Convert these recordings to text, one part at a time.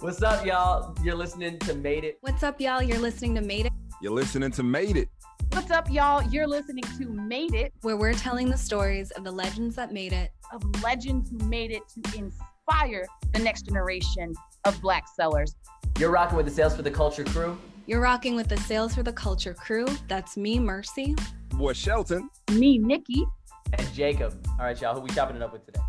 What's up, y'all? You're listening to Made It. What's up, y'all? You're listening to Made It. You're listening to Made It. What's up, y'all? You're listening to Made It, where we're telling the stories of the legends that made it, of legends who made it to inspire the next generation of Black sellers. You're rocking with the Sales for the Culture crew. You're rocking with the Sales for the Culture crew. That's me, Mercy. Boy, Shelton. Me, Nikki. And Jacob. All right, y'all. Who we chopping it up with today?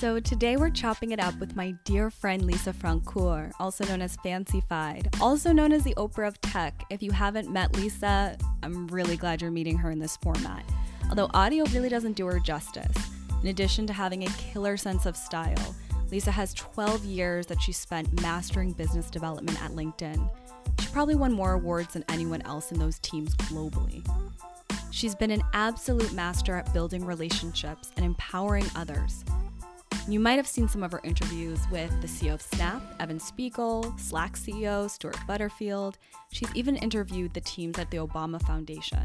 So today we're chopping it up with my dear friend Lisa Francoeur, also known as Fancyfied, also known as the Oprah of Tech. If you haven't met Lisa, I'm really glad you're meeting her in this format. Although audio really doesn't do her justice. In addition to having a killer sense of style, Lisa has 12 years that she spent mastering business development at LinkedIn. She probably won more awards than anyone else in those teams globally. She's been an absolute master at building relationships and empowering others. You might have seen some of her interviews with the CEO of Snap, Evan Spiegel, Slack CEO, Stuart Butterfield. She's even interviewed the teams at the Obama Foundation.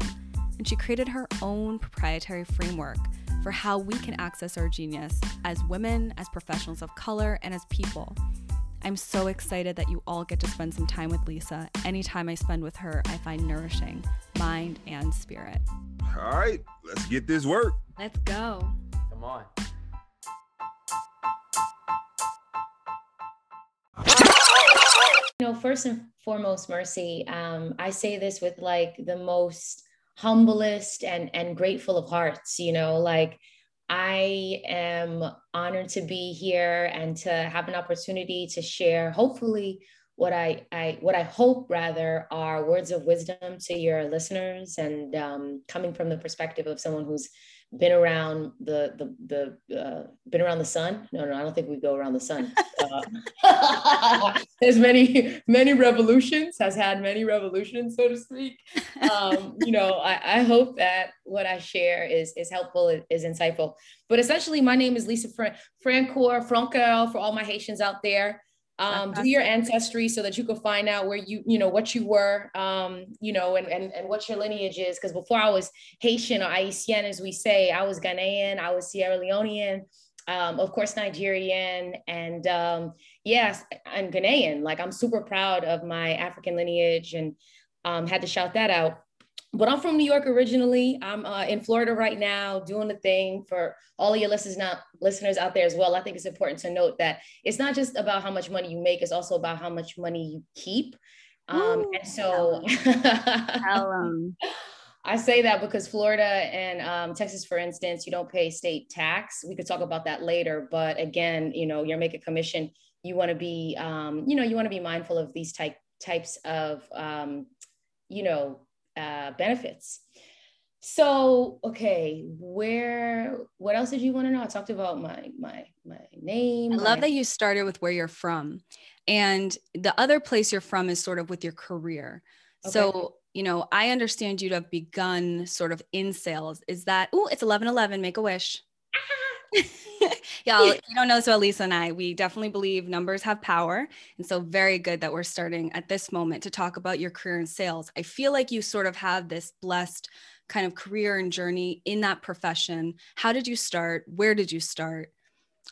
And she created her own proprietary framework for how we can access our genius as women, as professionals of color, and as people. I'm so excited that you all get to spend some time with Lisa. Any time I spend with her, I find nourishing, mind and spirit. All right, let's get this work. Let's go. Come on. You know, first and foremost, Mercy, um, I say this with like the most humblest and and grateful of hearts. You know, like I am honored to be here and to have an opportunity to share, hopefully, what I, I what I hope rather are words of wisdom to your listeners, and um, coming from the perspective of someone who's been around the the the uh, been around the sun. No, no, I don't think we go around the sun. Uh, there's many many revolutions. Has had many revolutions, so to speak. Um, you know, I, I hope that what I share is is helpful, is insightful. But essentially, my name is Lisa Fran- Francoeur, Francoeur for all my Haitians out there um, do your ancestry so that you can find out where you you know what you were um, you know and, and and what your lineage is. Because before i was haitian or haitian as we say i was ghanaian i was sierra leonean um, of course nigerian and um, yes and ghanaian. Like i'm super proud of my african lineage and um, had to shout that out but I'm from New York originally. I'm uh, in Florida right now doing the thing for all of your listeners, not listeners out there as well. I think it's important to note that it's not just about how much money you make; it's also about how much money you keep. Um, Ooh, and so, I say that because Florida and um, Texas, for instance, you don't pay state tax. We could talk about that later, but again, you know, you're making commission. You want to be, um, you know, you want to be mindful of these type types of, um, you know, uh, benefits. So, okay, where, what else did you want to know? I talked about my, my, my name. I my- love that you started with where you're from. And the other place you're from is sort of with your career. Okay. So, you know, I understand you to have begun sort of in sales. Is that, oh, it's 11 11, make a wish. Y'all, you don't know so Lisa and I, we definitely believe numbers have power. And so very good that we're starting at this moment to talk about your career in sales. I feel like you sort of have this blessed kind of career and journey in that profession. How did you start? Where did you start?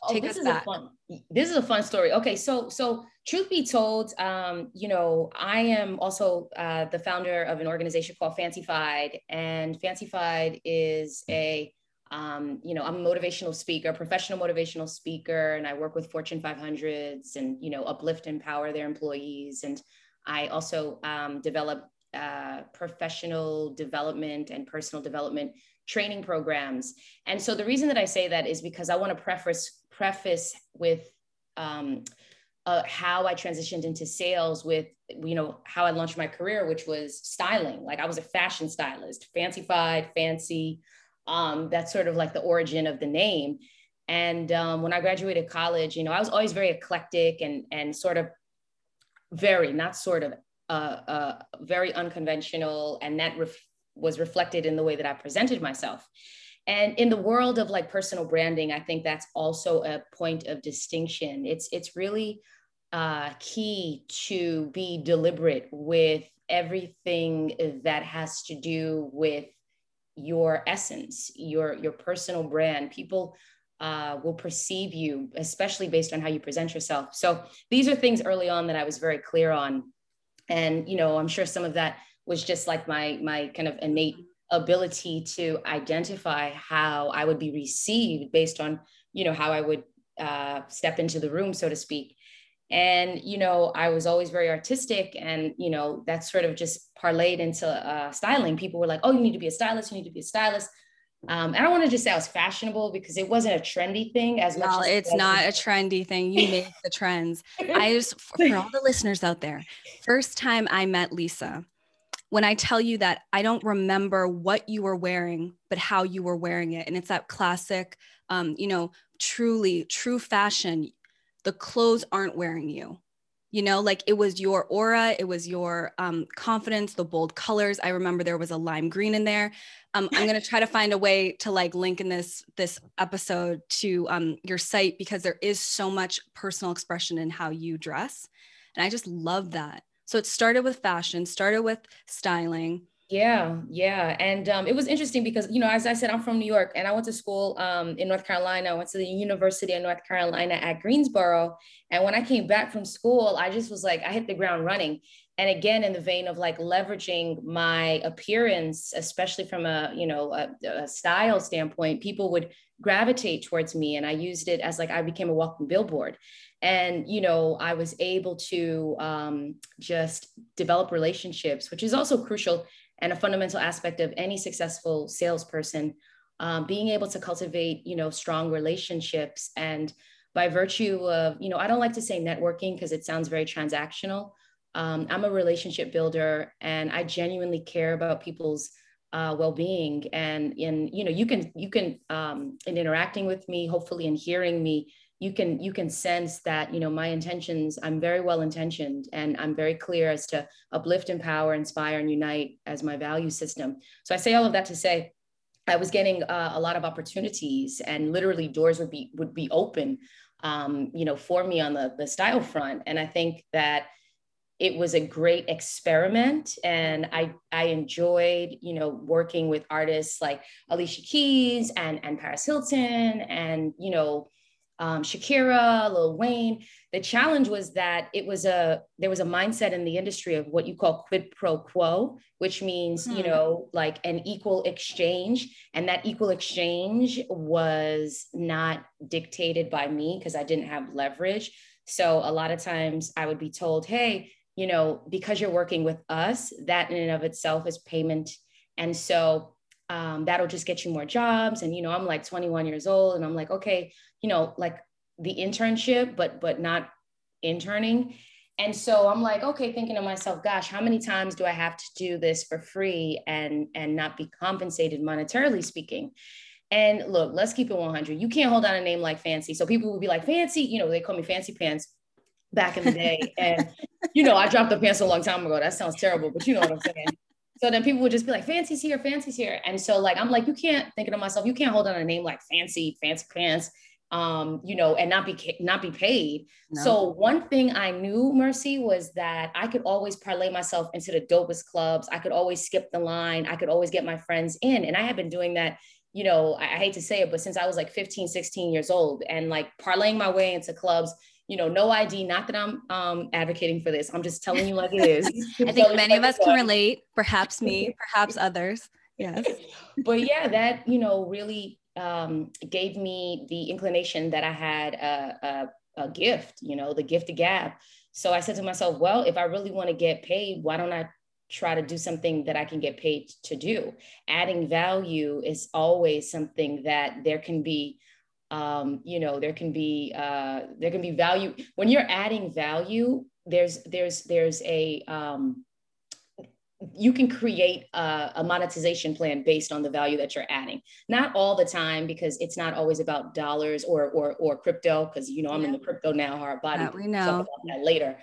Oh, Take this is back. a fun. This is a fun story. Okay, so so truth be told, um, you know, I am also uh, the founder of an organization called Fancyfied, and Fancyfied is a um, you know, I'm a motivational speaker, professional motivational speaker, and I work with Fortune 500s and, you know, uplift, and empower their employees. And I also um, develop uh, professional development and personal development training programs. And so the reason that I say that is because I want to preface preface with um, uh, how I transitioned into sales with you know how I launched my career, which was styling. Like I was a fashion stylist, fancyfied, fancy um, that's sort of like the origin of the name. And um, when I graduated college, you know, I was always very eclectic and and sort of very not sort of uh, uh, very unconventional, and that ref- was reflected in the way that I presented myself. And in the world of like personal branding, I think that's also a point of distinction. It's it's really uh, key to be deliberate with everything that has to do with your essence, your your personal brand. People uh, will perceive you, especially based on how you present yourself. So these are things early on that I was very clear on. And, you know, I'm sure some of that was just like my, my kind of innate ability to identify how I would be received based on, you know, how I would uh, step into the room, so to speak. And, you know, I was always very artistic and, you know, that sort of just parlayed into uh, styling. People were like, oh, you need to be a stylist, you need to be a stylist. Um, I don't want to just say I was fashionable because it wasn't a trendy thing as no, much. it's not a trendy thing. You make the trends. I just, for all the listeners out there, first time I met Lisa, when I tell you that I don't remember what you were wearing, but how you were wearing it. And it's that classic, um, you know, truly true fashion. The clothes aren't wearing you. You know like it was your aura it was your um, confidence the bold colors. I remember there was a lime green in there. Um, i'm going to try to find a way to like link in this this episode to um, your site because there is so much personal expression in how you dress and i just love that. So it started with fashion started with styling yeah, yeah. And um, it was interesting because, you know, as I said, I'm from New York and I went to school um, in North Carolina. I went to the University of North Carolina at Greensboro. And when I came back from school, I just was like, I hit the ground running. And again, in the vein of like leveraging my appearance, especially from a, you know, a, a style standpoint, people would gravitate towards me. And I used it as like, I became a walking billboard and you know i was able to um, just develop relationships which is also crucial and a fundamental aspect of any successful salesperson um, being able to cultivate you know strong relationships. And by virtue of you know i don't like to say networking because it sounds very transactional. Um, i'm a relationship builder and i genuinely care about people's uh, well-being. And in you know you can you can um, in interacting with me hopefully in hearing me you can you can sense that you know my intentions i'm very well intentioned and i'm very clear as to uplift empower inspire and unite as my value system. So i say all of that to say i was getting uh, a lot of opportunities and literally doors would be would be open um, you know for me on the the style front. And i think that it was a great experiment and I, I enjoyed you know working with artists like alicia keys and, and paris hilton and you know um, Shakira, Lil Wayne. The challenge was that it was a there was a mindset in the industry of what you call quid pro quo, which means hmm. you know like an equal exchange, and that equal exchange was not dictated by me because I didn't have leverage. So a lot of times I would be told, "Hey, you know, because you're working with us, that in and of itself is payment." And so um, that'll just get you more jobs. And, you know, I'm like 21 years old and I'm like, okay, you know, like the internship, but, but not interning. And so I'm like, okay, thinking to myself, gosh, how many times do I have to do this for free and, and not be compensated monetarily speaking? And look, let's keep it 100. You can't hold on a name like Fancy. So people will be like, Fancy, you know, they call me Fancy Pants back in the day. and, you know, I dropped the pants a long time ago. That sounds terrible, but you know what I'm saying. So then people would just be like, Fancy's here, Fancy's here. And so like, I'm like, you can't thinking to myself, you can't hold on a name like Fancy, Fancy Pants, um, you know, and not be, not be paid. No. So one thing I knew, Mercy, was that I could always parlay myself into the dopest clubs. I could always skip the line. I could always get my friends in. And I have been doing that you know, I, I, hate to say it, but since I was like 15, 16 years old and like parlaying my way into clubs, you know, no ID. Not that I'm um, advocating for this. I'm just telling you like it is. I think many of us can relate. Perhaps me, perhaps others. Yes. but yeah, that you know really um, gave me the inclination that I had a, a, a gift. You know, the gift of gab. So I said to myself, well, if I really want to get paid, why don't I try to do something that I can get paid to do? Adding value is always something that there can be um, you know there can be uh, there can be value. When you're adding value there's there's there's a um, you can create a, a, monetization plan based on the value that you're adding. Not all the time because it's not always about dollars or or, or crypto because you know i'm yeah. in the crypto now hard body. We know. that later.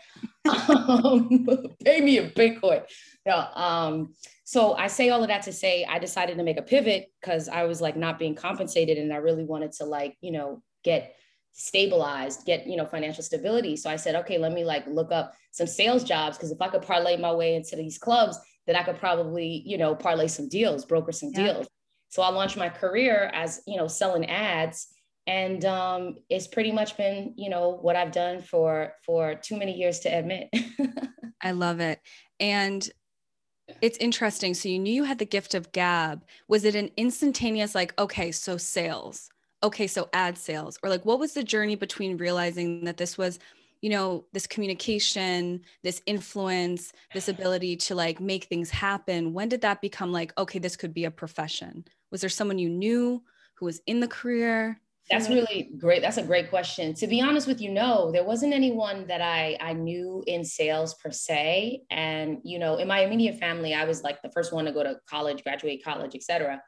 Um, pay me a bitcoin. No, um, so I say all of that to say I decided to make a pivot because I was like not being compensated and I really wanted to like, you know, get stabilized, get, you know, financial stability. So I said, okay, let me like look up some sales jobs because if I could parlay my way into these clubs, then I could probably, you know, parlay some deals, broker some yeah. deals. So I launched my career as, you know, selling ads. And um, it's pretty much been you know what i've done for for too many years to admit. I love it. And it's interesting. So you knew you had the gift of gab. Was it an instantaneous like okay so sales okay so ad sales or like what was the journey between realizing that this was you know this communication this influence this ability to like make things happen when did that become like okay this could be a profession was there someone you knew who was in the career that's really great. That's a great question. To be honest with you, no, there wasn't anyone that I I knew in sales per se. And you know, in my immediate family, I was like the first one to go to college, graduate college, etc.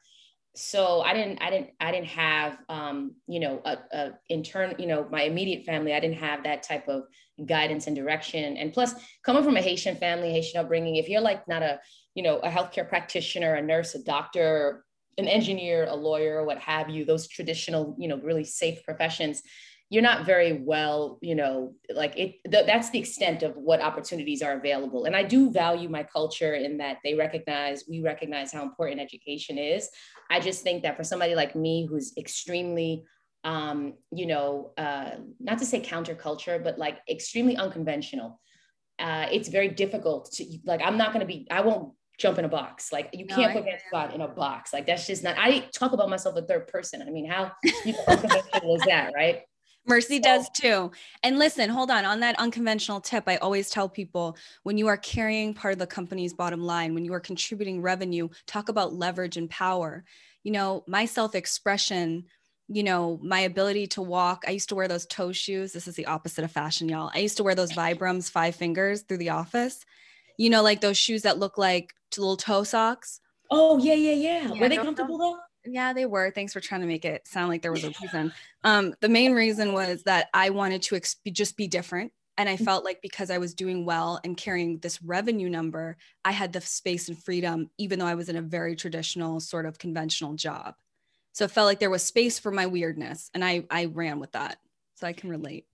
So I didn't I didn't I didn't have um, you know a, a intern you know my immediate family. I didn't have that type of guidance and direction. And plus, coming from a Haitian family, Haitian upbringing, if you're like not a you know a healthcare practitioner, a nurse, a doctor, an engineer, a lawyer, what have you, those traditional, you know, really safe professions, you're not very well, you know, like it, th- that's the extent of what opportunities are available. And I do value my culture in that they recognize, we recognize how important education is. I just think that for somebody like me who's extremely, um, you know, uh, not to say counterculture, but like extremely unconventional, uh, it's very difficult to like, I'm not going to be, I won't jump in a box. Like you no, can't put that spot in a box. Like that's just not. I talk about myself a third person. I mean, how unconventional is that, right? Mercy oh. does too. And listen, hold on. On that unconventional tip, I always tell people when you are carrying part of the company's bottom line, when you are contributing revenue, talk about leverage and power. You know, my self expression, you know, my ability to walk. I used to wear those toe shoes. This is the opposite of fashion, y'all. I used to wear those Vibrams five fingers through the office you know, like those shoes that look like little toe socks. Oh yeah, yeah, yeah. yeah were they comfortable though? Yeah, they were. Thanks for trying to make it sound like there was a reason. Um, the main reason was that I wanted to ex- just be different. And I mm. felt like because I was doing well and carrying this revenue number, I had the space and freedom, even though I was in a very traditional, sort of conventional job. So it felt like there was space for my weirdness. And I, I ran with that. So I can relate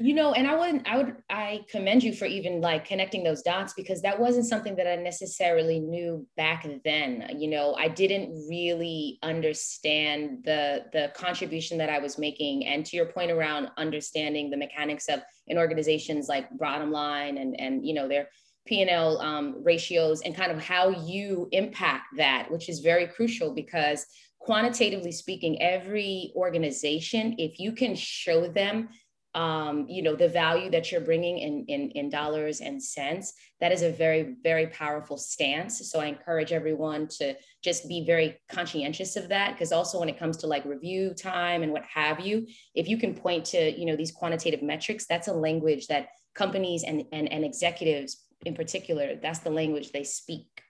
you know and i wouldn't i would i commend you for even like connecting those dots because that wasn't something that i necessarily knew back then. You know i didn't really understand the the contribution that i was making and to your point around understanding the mechanics of in organizations like bottom line and and you know their p&l um, ratios and kind of how you impact that which is very crucial because quantitatively speaking every organization if you can show them um, you know, the value that you're bringing in, in, in dollars and cents, that is a very, very powerful stance. So I encourage everyone to just be very conscientious of that. Because also when it comes to like review time and what have you, if you can point to, you know, these quantitative metrics, that's a language that companies and, and, and executives in particular, that's the language they speak.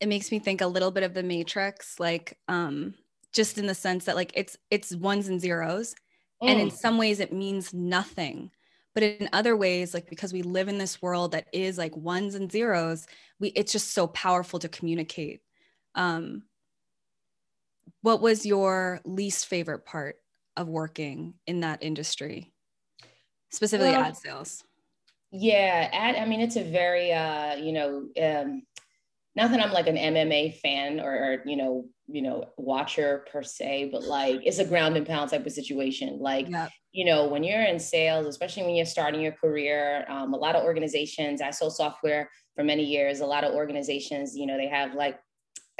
It makes me think a little bit of the matrix, like um, just in the sense that like it's it's ones and zeros Mm. And in mm. some ways, it means nothing. But in other ways, like because we live in this world that is like ones and zeros, we it's just so powerful to communicate. Um, what was your least favorite part of working in that industry, specifically well, ad sales? Yeah, ad. I mean, it's a very uh, you know, um, not that I'm like an MMA fan or, or, you know, you know, watcher per se, but like it's a ground and pound type of situation. Like, yep. you know, when you're in sales, especially when you're starting your career, um, a lot of organizations, I sold software for many years. A lot of organizations, you know, they have like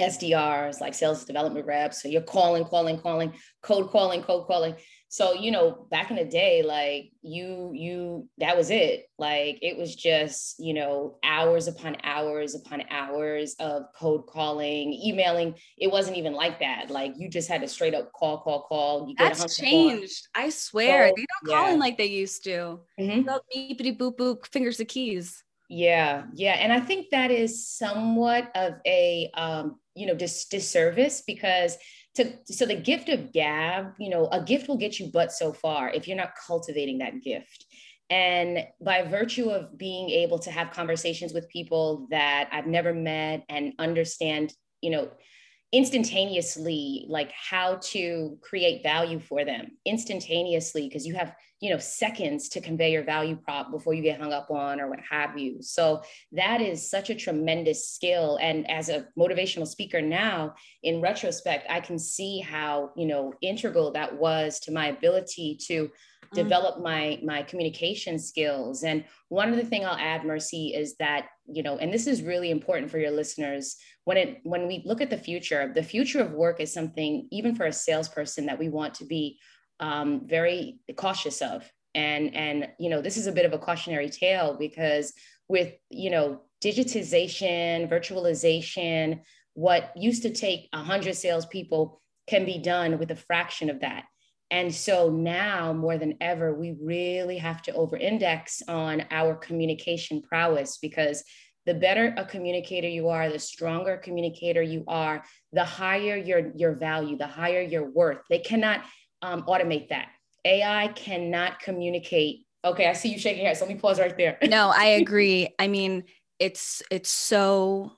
SDRs, like sales development reps. So you're calling, calling, calling, cold calling, cold calling so you know back in the day like you you that was it. Like it was just you know hours upon hours upon hours of cold calling emailing. It wasn't even like that. Like you just had to straight up call call call. You that's changed i swear. So, they don't call yeah. in like they used to. Mm-hmm. beepity boop boop fingers the keys. Yeah yeah. And i think that is somewhat of a um you know dis- disservice because to so the gift of gab you know a gift will get you but so far if you're not cultivating that gift. And by virtue of being able to have conversations with people that i've never met and understand you know instantaneously like how to create value for them instantaneously because you have you know seconds to convey your value prop before you get hung up on or what have you so that is such a tremendous skill and as a motivational speaker now in retrospect i can see how you know integral that was to my ability to. Develop my my communication skills. And one other thing i'll add mercy is that you know and this is really important for your listeners when it when we look at the future the future of work is something even for a salesperson that we want to be um, very cautious of. And and you know this is a bit of a cautionary tale because with you know digitization virtualization what used to take 100 salespeople can be done with a fraction of that and so now more than ever we really have to over index on our communication prowess because the better a communicator you are, the stronger communicator you are, the higher your, your value, the higher your worth. They cannot um, automate that. AI cannot communicate. Okay, I see you shaking your head. So let me pause right there. no, I agree. I mean, it's it's so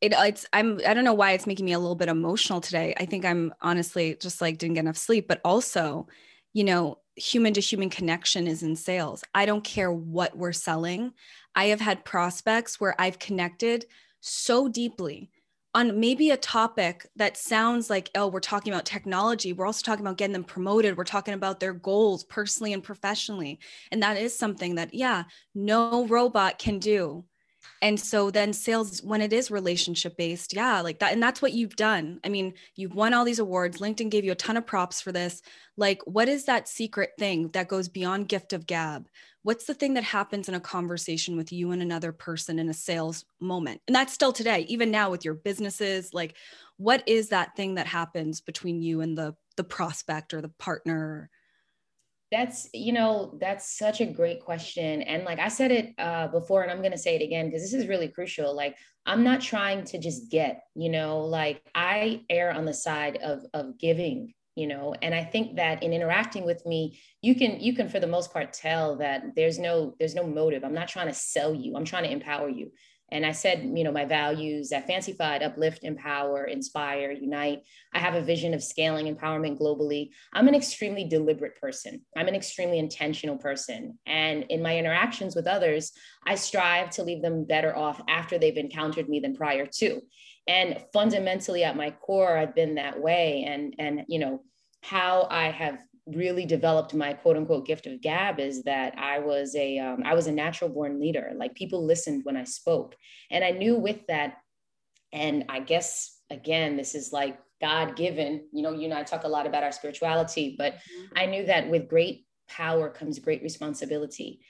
it, it's I'm I don't know why it's making me a little bit emotional today. I think I'm honestly just like didn't get enough sleep, but also, you know, human to human connection is in sales. I don't care what we're selling. I have had prospects where I've connected so deeply on maybe a topic that sounds like, oh, we're talking about technology. We're also talking about getting them promoted. We're talking about their goals personally and professionally. And that is something that, yeah, no robot can do and so then sales when it is relationship based yeah like that and that's what you've done. I mean you've won all these awards. Linkedin gave you a ton of props for this. Like what is that secret thing that goes beyond gift of gab? What's the thing that happens in a conversation with you and another person in a sales moment? And that's still today even now with your businesses like what is that thing that happens between you and the the prospect or the partner that's you know that's such a great question and like i said it uh, before and i'm going to say it again because this is really crucial like i'm not trying to just get you know like i err on the side of of giving you know and i think that in interacting with me you can you can for the most part tell that there's no there's no motive. I'm not trying to sell you. I'm trying to empower you and I said, you know, my values at Fancyfied uplift, empower, inspire, unite. I have a vision of scaling empowerment globally. I'm an extremely deliberate person. I'm an extremely intentional person. And in my interactions with others, I strive to leave them better off after they've encountered me than prior to. And fundamentally at my core, I've been that way. And, and, you know, how I have really developed my quote unquote gift of gab is that I was a um, I was a natural born leader. Like people listened when I spoke, and I knew with that. And I guess again, this is like God given. You know, you and I talk a lot about our spirituality, but mm-hmm. I knew that with great power comes great responsibility.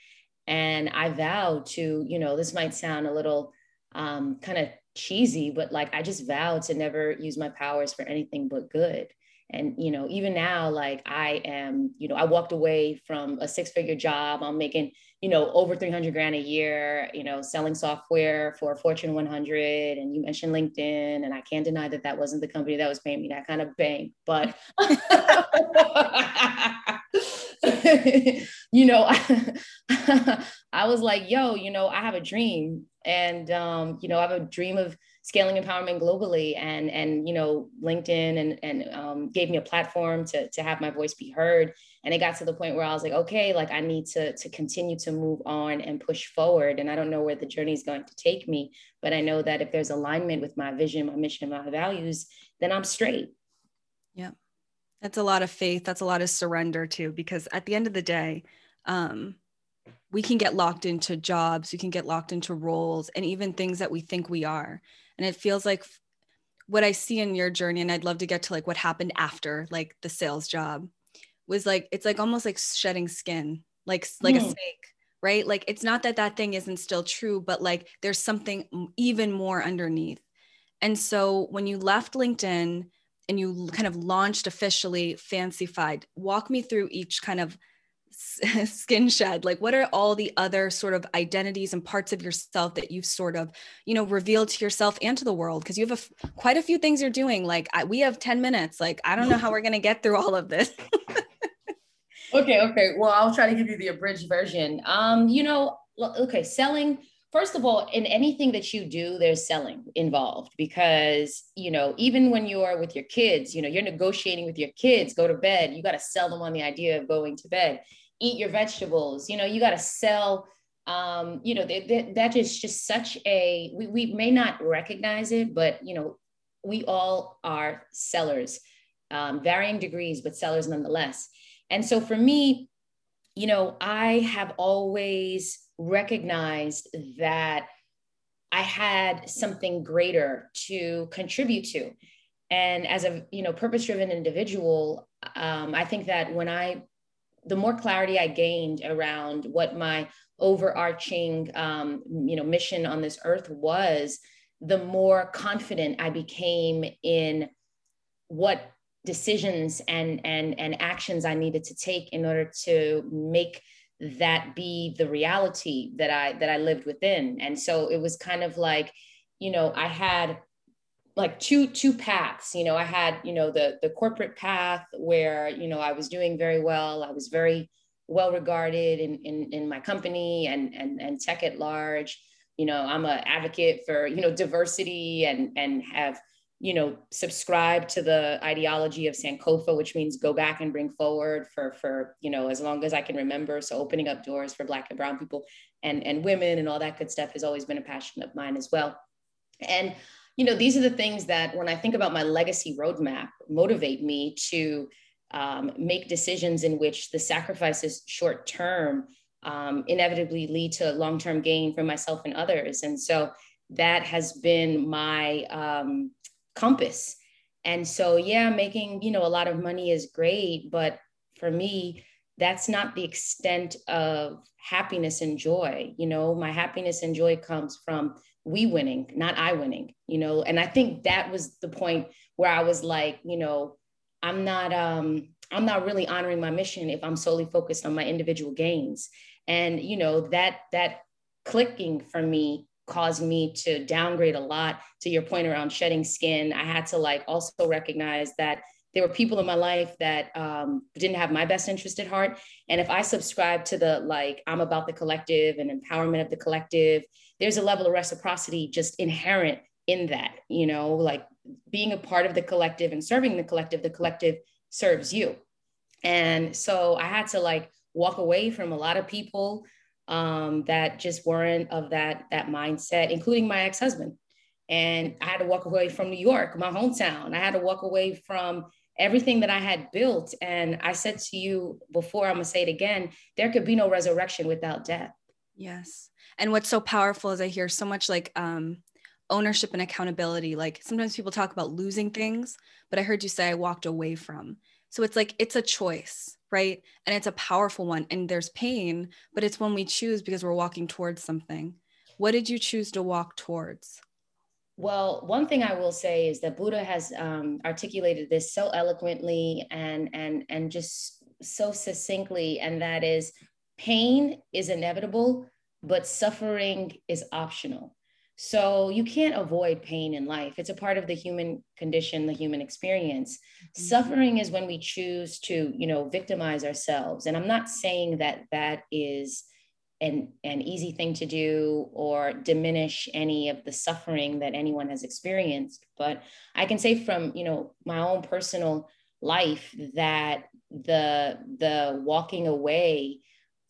And I vowed to, you know, this might sound a little um, kind of cheesy, but like I just vowed to never use my powers for anything but good and you know even now like i am you know i walked away from a six figure job. I'm making you know over 300 grand a year you know selling software for fortune 100 and you mentioned linkedin and i can't deny that that wasn't the company that was paying me that kind of bank. But you know I was like yo you know i have a dream. And um, you know i have a dream of scaling empowerment globally and and you know linkedin and and um, gave me a platform to to have my voice be heard. And it got to the point where i was like okay like i need to to continue to move on and push forward. And i don't know where the journey is going to take me but i know that if there's alignment with my vision my mission my values then i'm straight. Yeah that's a lot of faith. That's a lot of surrender too because at the end of the day um we can get locked into jobs. We can get locked into roles and even things that we think we are and it feels like what i see in your journey and i'd love to get to like what happened after like the sales job was like it's like almost like shedding skin like like mm. a snake right like it's not that that thing isn't still true but like there's something even more underneath and so when you left linkedin and you kind of launched officially fancyfied walk me through each kind of skin shed like what are all the other sort of identities and parts of yourself that you've sort of you know revealed to yourself and to the world? Because you have a, quite a few things you're doing like I, we have 10 minutes like i don't know how we're going to get through all of this. Okay okay well i'll try to give you the abridged version. Um you know okay selling first of all, in anything that you do, there's selling involved because, you know, even when you are with your kids, you know, you're negotiating with your kids, go to bed, you got to sell them on the idea of going to bed, eat your vegetables, you know, you got to sell, um, you know, they, they, that is just such a, we, we may not recognize it, but, you know, we all are sellers, um, varying degrees, but sellers nonetheless. And so for me, you know, I have always recognized that I had something greater to contribute to. And as a you know purpose-driven individual, um, I think that when I, the more clarity I gained around what my overarching um, you know mission on this earth was, the more confident I became in what decisions and and and actions I needed to take in order to make that be the reality that I that I lived within. And so it was kind of like, you know, I had like two two paths you know i had you know the the corporate path where you know i was doing very well i was very well regarded in in, in my company and and and tech at large you know i'm an advocate for you know diversity and and have you know, subscribe to the ideology of Sankofa, which means go back and bring forward for, for, you know, as long as I can remember. So opening up doors for Black and Brown people and, and women and all that good stuff has always been a passion of mine as well. And, you know, these are the things that when I think about my legacy roadmap, motivate me to um, make decisions in which the sacrifices short term um, inevitably lead to long term gain for myself and others. And so that has been my, um, compass. And so, yeah, making, you know, a lot of money is great, but for me, that's not the extent of happiness and joy. You know, my happiness and joy comes from we winning, not I winning, you know. And I think that was the point where I was like, you know, I'm not um I'm not really honoring my mission if I'm solely focused on my individual gains. And you know, that that clicking for me caused me to downgrade a lot to your point around shedding skin i had to like also recognize that there were people in my life that um, didn't have my best interest at heart and if i subscribe to the like i'm about the collective and empowerment of the collective there's a level of reciprocity just inherent in that you know like being a part of the collective and serving the collective the collective serves you and so i had to like walk away from a lot of people um, that just weren't of that that mindset, including my ex-husband. And I had to walk away from New York, my hometown. I had to walk away from everything that I had built. And I said to you before, I'm gonna say it again, there could be no resurrection without death. Yes. And what's so powerful is I hear so much like um, ownership and accountability. Like sometimes people talk about losing things, but I heard you say I walked away from. So it's like it's a choice right? And it's a powerful one. And there's pain, but it's when we choose because we're walking towards something. What did you choose to walk towards? Well, one thing I will say is that Buddha has um, articulated this so eloquently and and and just so succinctly, and that is, pain is inevitable, but suffering is optional. So you can't avoid pain in life. It's a part of the human condition, the human experience. Mm-hmm. Suffering is when we choose to, you know, victimize ourselves. And I'm not saying that that is an, an easy thing to do or diminish any of the suffering that anyone has experienced. But I can say from, you know, my own personal life that the the walking away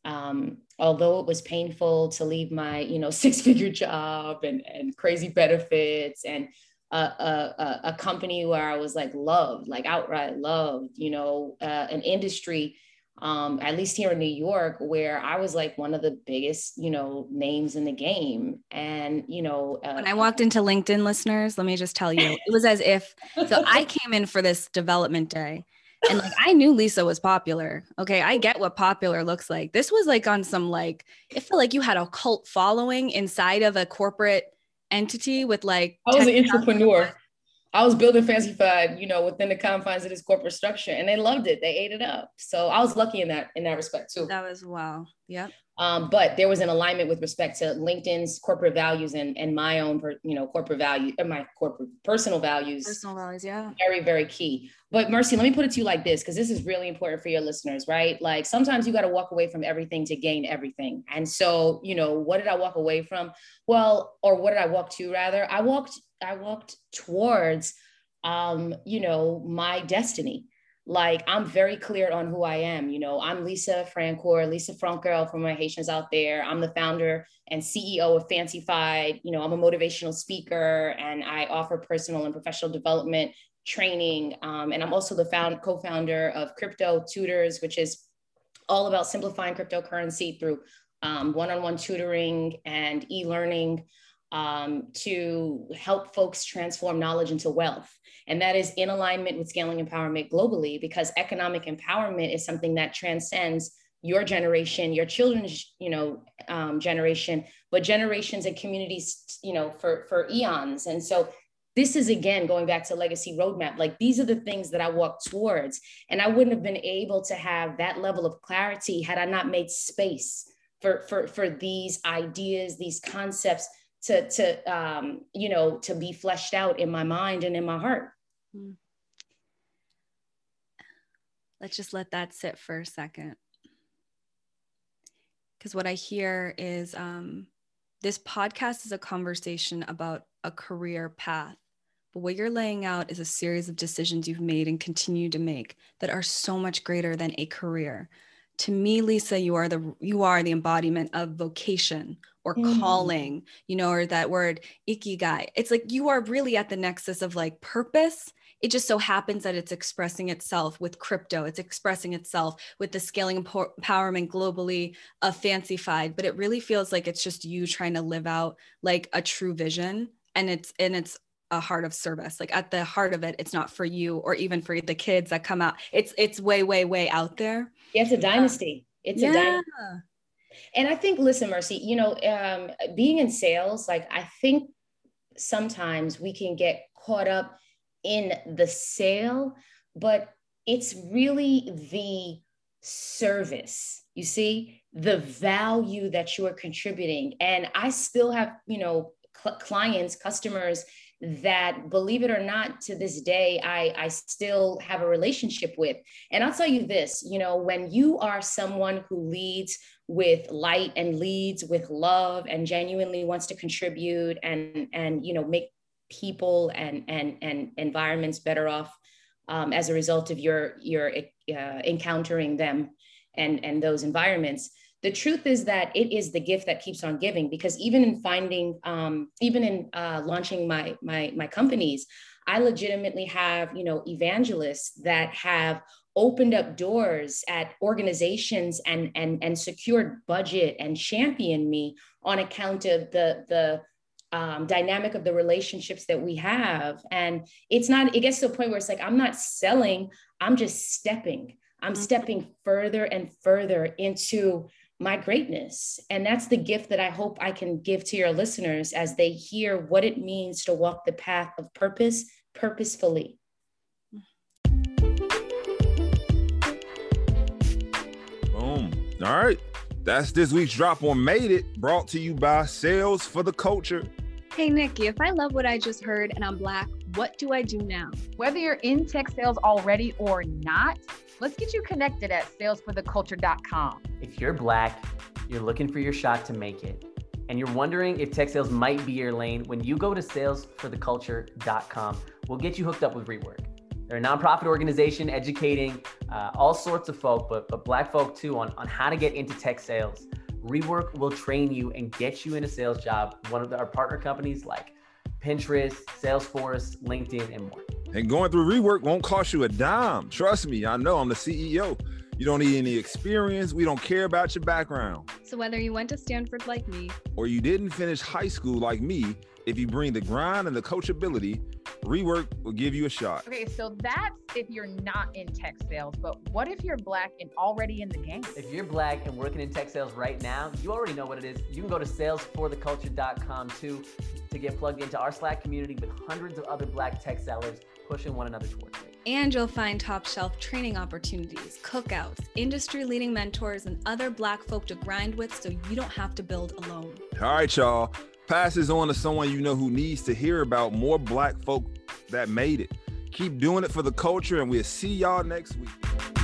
um, although it was painful to leave my you know six figure job and, and crazy benefits and a, a, a, company where I was like loved, like outright loved, you know, uh, an industry, um, at least here in New York, where I was like one of the biggest, you know, names in the game. And, you know, uh, when I walked into LinkedIn listeners, let me just tell you, it was as if, so I came in for this development day and like I knew Lisa was popular. Okay, I get what popular looks like. This was like on some like it felt like you had a cult following inside of a corporate entity with like I was an entrepreneur. I was building Fancyfied, you know, within the confines of this corporate structure, and they loved it. They ate it up. So I was lucky in that in that respect too. That was wow. Yep. Um, but there was an alignment with respect to LinkedIn's corporate values and, and my own, per, you know, corporate value, uh, my corporate personal values. Personal values, yeah. Very, very key. But Mercy, let me put it to you like this, because this is really important for your listeners, right? Like sometimes you got to walk away from everything to gain everything. And so, you know, what did I walk away from? Well, or what did I walk to rather? I walked, I walked towards, um, you know, my destiny like I'm very clear on who I am. You know, I'm Lisa Francoeur, Lisa Francoeur for my Haitians out there. I'm the founder and CEO of Fancyfied. You know, I'm a motivational speaker and I offer personal and professional development training. Um, and I'm also the found, co-founder of Crypto Tutors, which is all about simplifying cryptocurrency through um, one-on-one tutoring and e-learning um, to help folks transform knowledge into wealth. And that is in alignment with scaling empowerment globally, because economic empowerment is something that transcends your generation, your children's, you know, um, generation, but generations and communities, you know, for for eons. And so this is again going back to legacy roadmap. Like these are the things that I walk towards, and I wouldn't have been able to have that level of clarity had I not made space for for for these ideas, these concepts to to um, you know to be fleshed out in my mind and in my heart. Hmm. let's just let that sit for a second. Because what i hear is um, this podcast is a conversation about a career path but what you're laying out is a series of decisions you've made and continue to make that are so much greater than a career to me lisa you are the you are the embodiment of vocation or mm. calling you know or that word ikigai. It's like you are really at the nexus of like purpose. It just so happens that it's expressing itself with crypto. It's expressing itself with the scaling empowerment globally of fancyfied but it really feels like it's just you trying to live out like a true vision and it's and it's a heart of service. Like at the heart of it it's not for you or even for the kids that come out. It's it's way way way out there. Yeah, it's a dynasty. It's yeah. a dynasty and i think listen mercy you know um, being in sales like i think sometimes we can get caught up in the sale but it's really the service you see? The value that you are contributing. And i still have you know cl- clients customers that believe it or not to this day I, I still have a relationship with. And i'll tell you this you know when you are someone who leads with light and leads with love and genuinely wants to contribute and and you know make people and and and environments better off um, as a result of your your uh, encountering them and and those environments the truth is that it is the gift that keeps on giving because even in finding um, even in uh, launching my my my companies i legitimately have you know evangelists that have opened up doors at organizations and and and secured budget and championed me on account of the the um, dynamic of the relationships that we have and it's not it gets to a point where it's like i'm not selling i'm just stepping i'm mm-hmm. stepping further and further into my greatness. And that's the gift that I hope I can give to your listeners as they hear what it means to walk the path of purpose purposefully. Boom. All right. That's this week's drop on Made It, brought to you by Sales for the Culture. Hey, Nikki, if I love what I just heard and I'm Black, what do I do now? Whether you're in tech sales already or not, let's get you connected at salesfortheculture.com. If you're Black, you're looking for your shot to make it, and you're wondering if tech sales might be your lane, when you go to salesfortheculture.com, we'll get you hooked up with Rework. They're a nonprofit organization educating uh, all sorts of folk, but, but Black folk too, on, on how to get into tech sales. Rework will train you and get you in a sales job. One of the, our partner companies like Pinterest, Salesforce, LinkedIn, and more. And going through rework won't cost you a dime. Trust me, I know I'm the CEO. You don't need any experience. We don't care about your background. So, whether you went to Stanford like me, or you didn't finish high school like me, if you bring the grind and the coachability, rework will give you a shot. Okay, so that's if you're not in tech sales, but what if you're black and already in the game? If you're black and working in tech sales right now, you already know what it is. You can go to salesfortheculture.com too to get plugged into our Slack community with hundreds of other black tech sellers pushing one another towards it. And you'll find top shelf training opportunities, cookouts, industry leading mentors, and other Black folk to grind with so you don't have to build alone. All right, y'all. Pass this on to someone you know who needs to hear about more Black folk that made it. Keep doing it for the culture, and we'll see y'all next week.